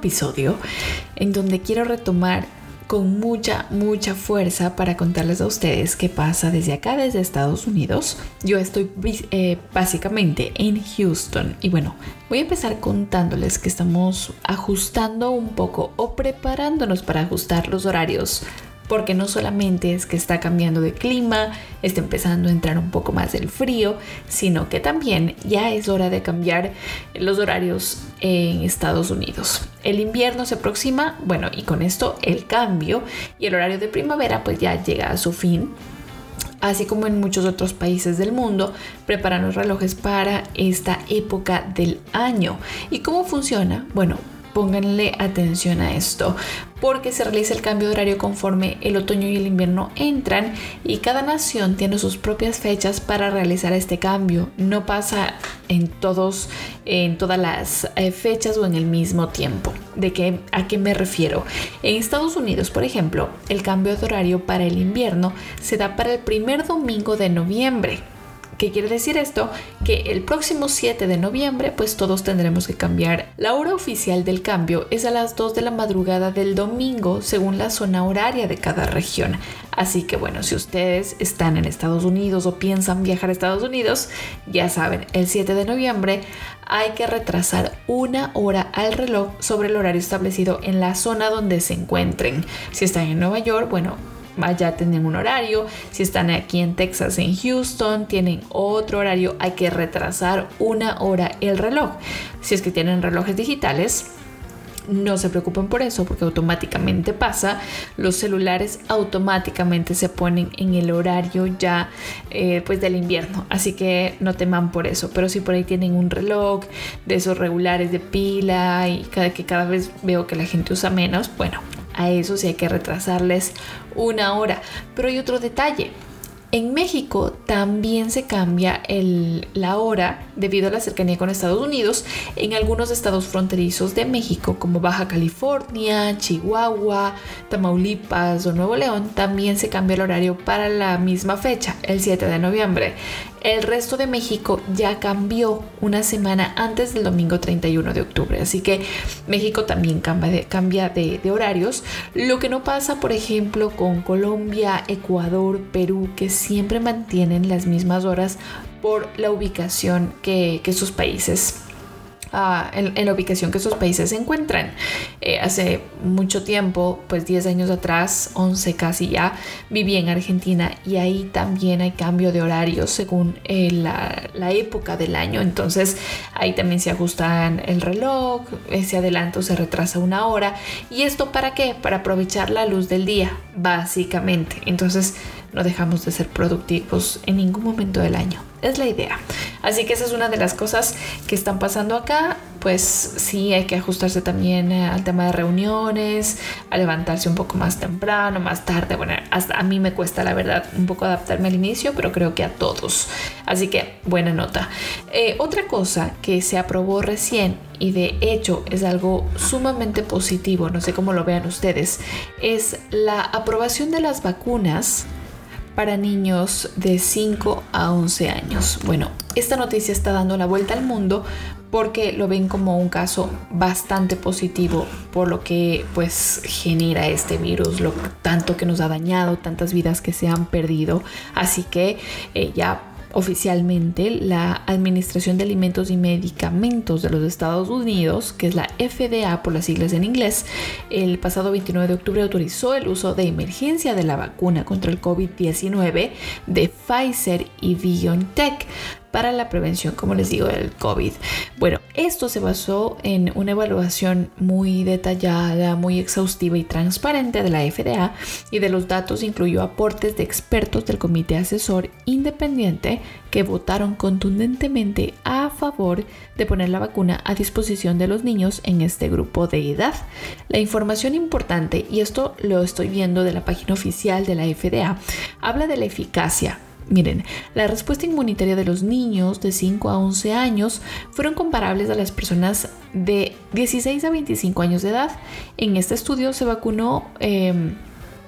episodio en donde quiero retomar con mucha, mucha fuerza para contarles a ustedes qué pasa desde acá, desde Estados Unidos. Yo estoy eh, básicamente en Houston y bueno, voy a empezar contándoles que estamos ajustando un poco o preparándonos para ajustar los horarios porque no solamente es que está cambiando de clima, está empezando a entrar un poco más del frío, sino que también ya es hora de cambiar los horarios en Estados Unidos. El invierno se aproxima, bueno, y con esto el cambio y el horario de primavera pues ya llega a su fin así como en muchos otros países del mundo, preparan los relojes para esta época del año. ¿Y cómo funciona? Bueno, Pónganle atención a esto porque se realiza el cambio de horario conforme el otoño y el invierno entran y cada nación tiene sus propias fechas para realizar este cambio. No pasa en todos en todas las eh, fechas o en el mismo tiempo. ¿De qué a qué me refiero? En Estados Unidos, por ejemplo, el cambio de horario para el invierno se da para el primer domingo de noviembre. ¿Qué quiere decir esto? Que el próximo 7 de noviembre pues todos tendremos que cambiar. La hora oficial del cambio es a las 2 de la madrugada del domingo según la zona horaria de cada región. Así que bueno, si ustedes están en Estados Unidos o piensan viajar a Estados Unidos, ya saben, el 7 de noviembre hay que retrasar una hora al reloj sobre el horario establecido en la zona donde se encuentren. Si están en Nueva York, bueno, allá tienen un horario, si están aquí en Texas, en Houston, tienen otro horario, hay que retrasar una hora el reloj. Si es que tienen relojes digitales, no se preocupen por eso porque automáticamente pasa. Los celulares automáticamente se ponen en el horario ya eh, pues del invierno. Así que no teman por eso. Pero si por ahí tienen un reloj de esos regulares de pila y que cada vez veo que la gente usa menos, bueno, a eso sí hay que retrasarles una hora. Pero hay otro detalle. En México también se cambia la hora debido a la cercanía con Estados Unidos en algunos estados fronterizos de México como Baja California, Chihuahua, Tamaulipas o Nuevo León. También se cambia el horario para la misma fecha, el 7 de noviembre. El resto de México ya cambió una semana antes del domingo 31 de octubre, así que México también cambia, de, horarios. Lo que no pasa, por ejemplo, con Colombia, Ecuador, Perú, que siempre mantienen las mismas horas por la ubicación que, que sus países en, la ubicación que esos países se encuentran. Eh, hace mucho tiempo, pues 10 años atrás, 11 casi ya, viví en Argentina y ahí también hay cambio de horario según eh, la, la, época del año. Entonces ahí también se ajustan el reloj, ese adelanto se retrasa una hora. ¿Y esto para qué? Para aprovechar la luz del día, básicamente. Entonces no dejamos de ser productivos en ningún momento del año. Es la idea. Así que esa es una de las cosas que están pasando acá. Pues sí, hay que ajustarse también eh, al tema de reuniones, a levantarse un poco más temprano, más tarde. Bueno, hasta a mí me cuesta la verdad un poco adaptarme al inicio, pero creo que a todos. Así que buena nota. Eh, otra cosa que se aprobó recién y de hecho es algo sumamente positivo, no sé cómo lo vean ustedes, es la aprobación de las vacunas para niños de 5 a 11 años. Bueno, esta noticia está dando la vuelta al mundo porque lo ven como un caso bastante positivo por lo que pues genera este virus, lo tanto que nos ha dañado, tantas vidas que se han perdido. Así que eh, ya oficialmente la Administración de Alimentos y Medicamentos de los Estados Unidos, que es la FDA por las siglas en inglés, el pasado 29 de octubre autorizó el uso de emergencia de la vacuna contra el COVID-19 de Pfizer y BioNTech para la prevención, como les digo, del COVID. Bueno, esto se basó en una evaluación muy detallada, muy exhaustiva y transparente de la FDA y de los datos incluyó aportes de expertos del comité asesor independiente que votaron contundentemente a favor de poner la vacuna a disposición de los niños en este grupo de edad. La información importante, y esto lo estoy viendo de la página oficial de la FDA, habla de la eficacia Miren, la respuesta inmunitaria de los niños de 5 a 11 años fueron comparables a las personas de 16 a 25 años de edad. En este estudio se vacunó... Em,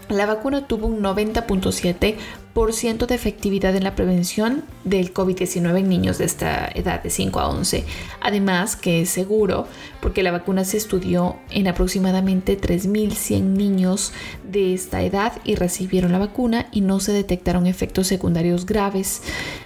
la vacuna tuvo un 90.7% 100% de efectividad en la prevención del COVID-19 en niños de esta edad de 5 a 11. Además que es seguro porque la vacuna se estudió en aproximadamente 3.100 niños de esta edad y recibieron la vacuna y no se detectaron efectos secundarios graves.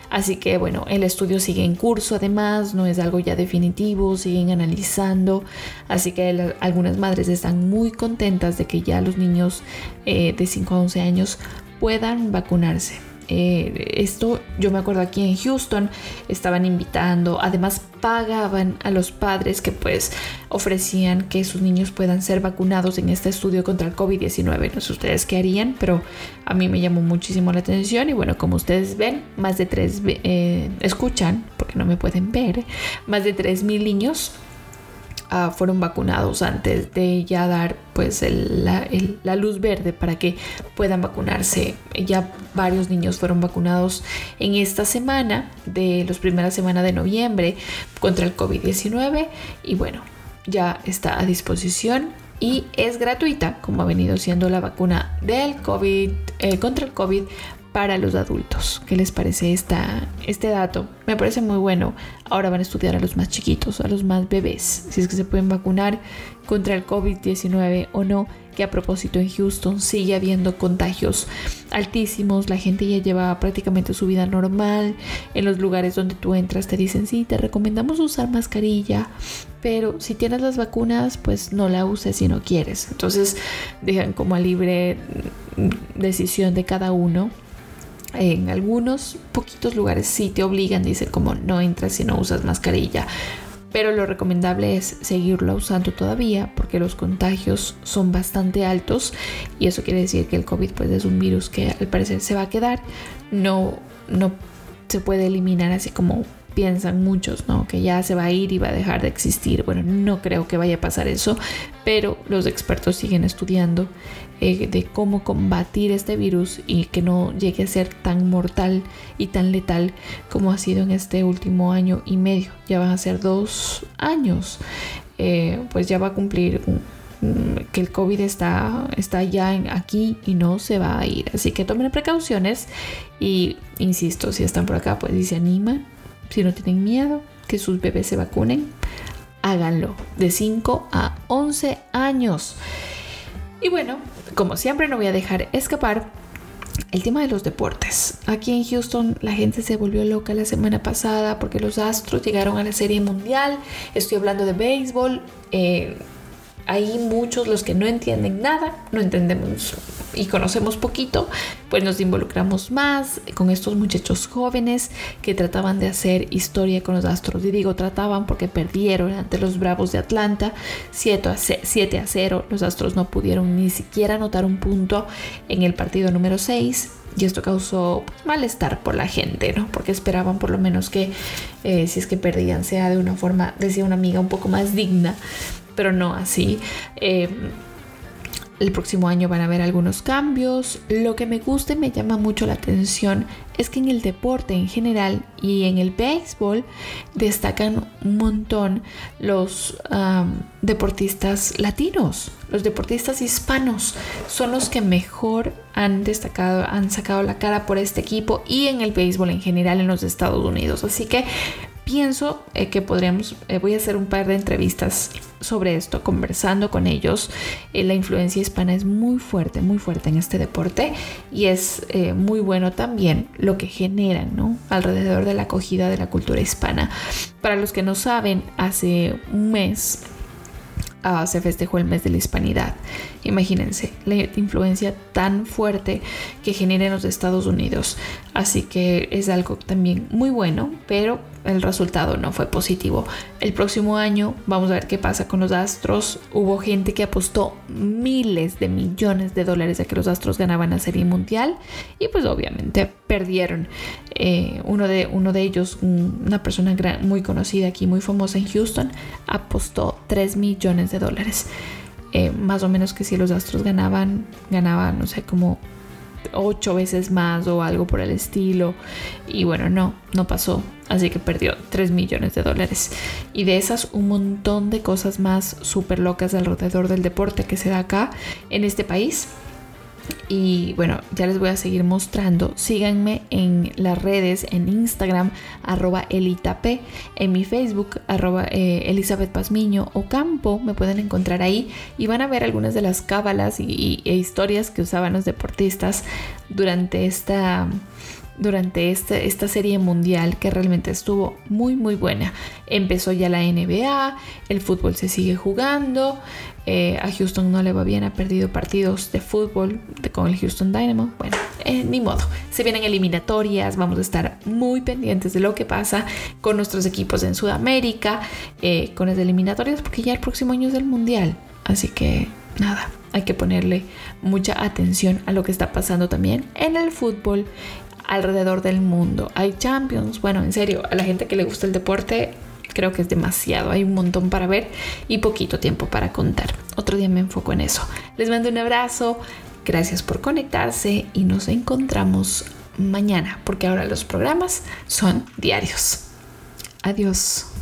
Así que bueno, el estudio sigue en curso, además no es algo ya definitivo, siguen analizando, así que algunas madres están muy contentas de que ya los niños eh, de 5 a 11 años puedan vacunarse. Eh, esto yo me acuerdo aquí en Houston estaban invitando, además pagaban a los padres que pues ofrecían que sus niños puedan ser vacunados en este estudio contra el COVID-19. No sé ustedes qué harían, pero a mí me llamó muchísimo la atención y bueno, como ustedes ven, más de tres, eh, escuchan, porque no me pueden ver, más de tres mil niños Ah, fueron vacunados antes de ya dar pues la, luz verde para que puedan vacunarse. Ya varios niños fueron vacunados en esta semana, de los primeras semanas de noviembre, contra el COVID-19 y bueno, ya está a disposición y es gratuita, como ha venido siendo la vacuna del COVID, eh, contra el COVID para los adultos. ¿Qué les parece esta, este dato? Me parece muy bueno. Ahora van a estudiar a los más chiquitos, a los más bebés, si es que se pueden vacunar contra el COVID-19 o no, que a propósito en Houston sigue habiendo contagios altísimos, la gente ya lleva prácticamente su vida normal, en los lugares donde tú entras te dicen sí, te recomendamos usar mascarilla, pero si tienes las vacunas pues no la uses si no quieres, entonces dejan como a libre decisión de cada uno en algunos poquitos lugares sí te obligan, dice como no entras si no usas mascarilla. Pero lo recomendable es seguirlo usando todavía porque los contagios son bastante altos y eso quiere decir que el COVID pues es un virus que al parecer se va a quedar. No, no se puede eliminar así como piensan muchos, ¿no? Que ya se va a ir y va a dejar de existir. Bueno, no creo que vaya a pasar eso, pero los expertos siguen estudiando eh, de cómo combatir este virus y que no llegue a ser tan mortal y tan letal como ha sido en este último año y medio. Ya van a ser dos años, eh, pues ya va a cumplir que el COVID está, está ya aquí y no se va a ir. Así que tomen precauciones y insisto, si están por acá, pues y se animan si no tienen miedo que sus bebés se vacunen, háganlo de 5 a 11 años. Y bueno, como siempre no voy a dejar escapar el tema de los deportes. Aquí en Houston la gente se volvió loca la semana pasada porque los Astros llegaron a la Serie Mundial. Estoy hablando de béisbol. Eh, hay muchos los que no entienden nada, no entendemos y conocemos poquito, pues nos involucramos más con estos muchachos jóvenes que trataban de hacer historia con los Astros. Y digo trataban porque perdieron ante los Bravos de Atlanta 7 a 0. Los Astros no pudieron ni siquiera anotar un punto en el partido número 6 y esto causó malestar por la gente, ¿no? Porque esperaban por lo menos que eh, si es que perdían sea de una forma, decía una amiga, un poco más digna pero no así. Eh, el próximo año van a haber algunos cambios. Lo que me gusta y me llama mucho la atención es que en el deporte en general y en el béisbol destacan un montón los deportistas latinos, los deportistas hispanos. Son los que mejor han destacado, han sacado la cara por este equipo y en el béisbol en general en los Estados Unidos. Así que pienso eh, que podríamos, eh, voy a hacer un par de entrevistas sobre esto, conversando con ellos. Eh, la influencia hispana es muy fuerte, muy fuerte en este deporte y es muy bueno también lo que generan ¿no? alrededor de la acogida de la cultura hispana. Para los que no saben, hace un mes Ah, se festejó el mes de la hispanidad. Imagínense la influencia tan fuerte que genera en los Estados Unidos. Así que es algo también muy bueno, pero el resultado no fue positivo. El próximo año vamos a ver qué pasa con los Astros. Hubo gente que apostó miles de millones de dólares a que los Astros ganaban la Serie Mundial y pues obviamente perdieron. Eh, uno, de, uno de ellos, una persona muy conocida aquí, muy famosa en Houston, apostó 3 millones de dólares. Eh, más o menos que si los Astros ganaban, ganaban, no sé, como ocho veces más o algo por el estilo. Y bueno, no, no pasó. Así que perdió 3 millones de dólares. Y de esas un montón de cosas más súper locas alrededor del deporte que se da acá en este país. Y bueno, ya les voy a seguir mostrando. Síganme en las redes, en Instagram, arroba elitap, en mi Facebook, arroba eh, Elizabeth Pazmiño o Campo, me pueden encontrar ahí y van a ver algunas de las cábalas y, e historias que usaban los deportistas durante esta durante este, esta serie mundial que realmente estuvo muy muy buena. Empezó ya la NBA, el fútbol se sigue jugando, eh, a Houston no le va bien, ha perdido partidos de fútbol con el Houston Dynamo. Bueno, eh, ni modo, se vienen eliminatorias, vamos a estar muy pendientes de lo que pasa con nuestros equipos en Sudamérica, eh, con las eliminatorias, porque ya el próximo año es el mundial. Así que nada, hay que ponerle mucha atención a lo que está pasando también en el fútbol alrededor del mundo. Hay champions, bueno, en serio, a la gente que le gusta el deporte, creo que es demasiado. Hay un montón para ver y poquito tiempo para contar. Otro día me enfoco en eso. Les mando un abrazo, gracias por conectarse y nos encontramos mañana, porque ahora los programas son diarios. Adiós.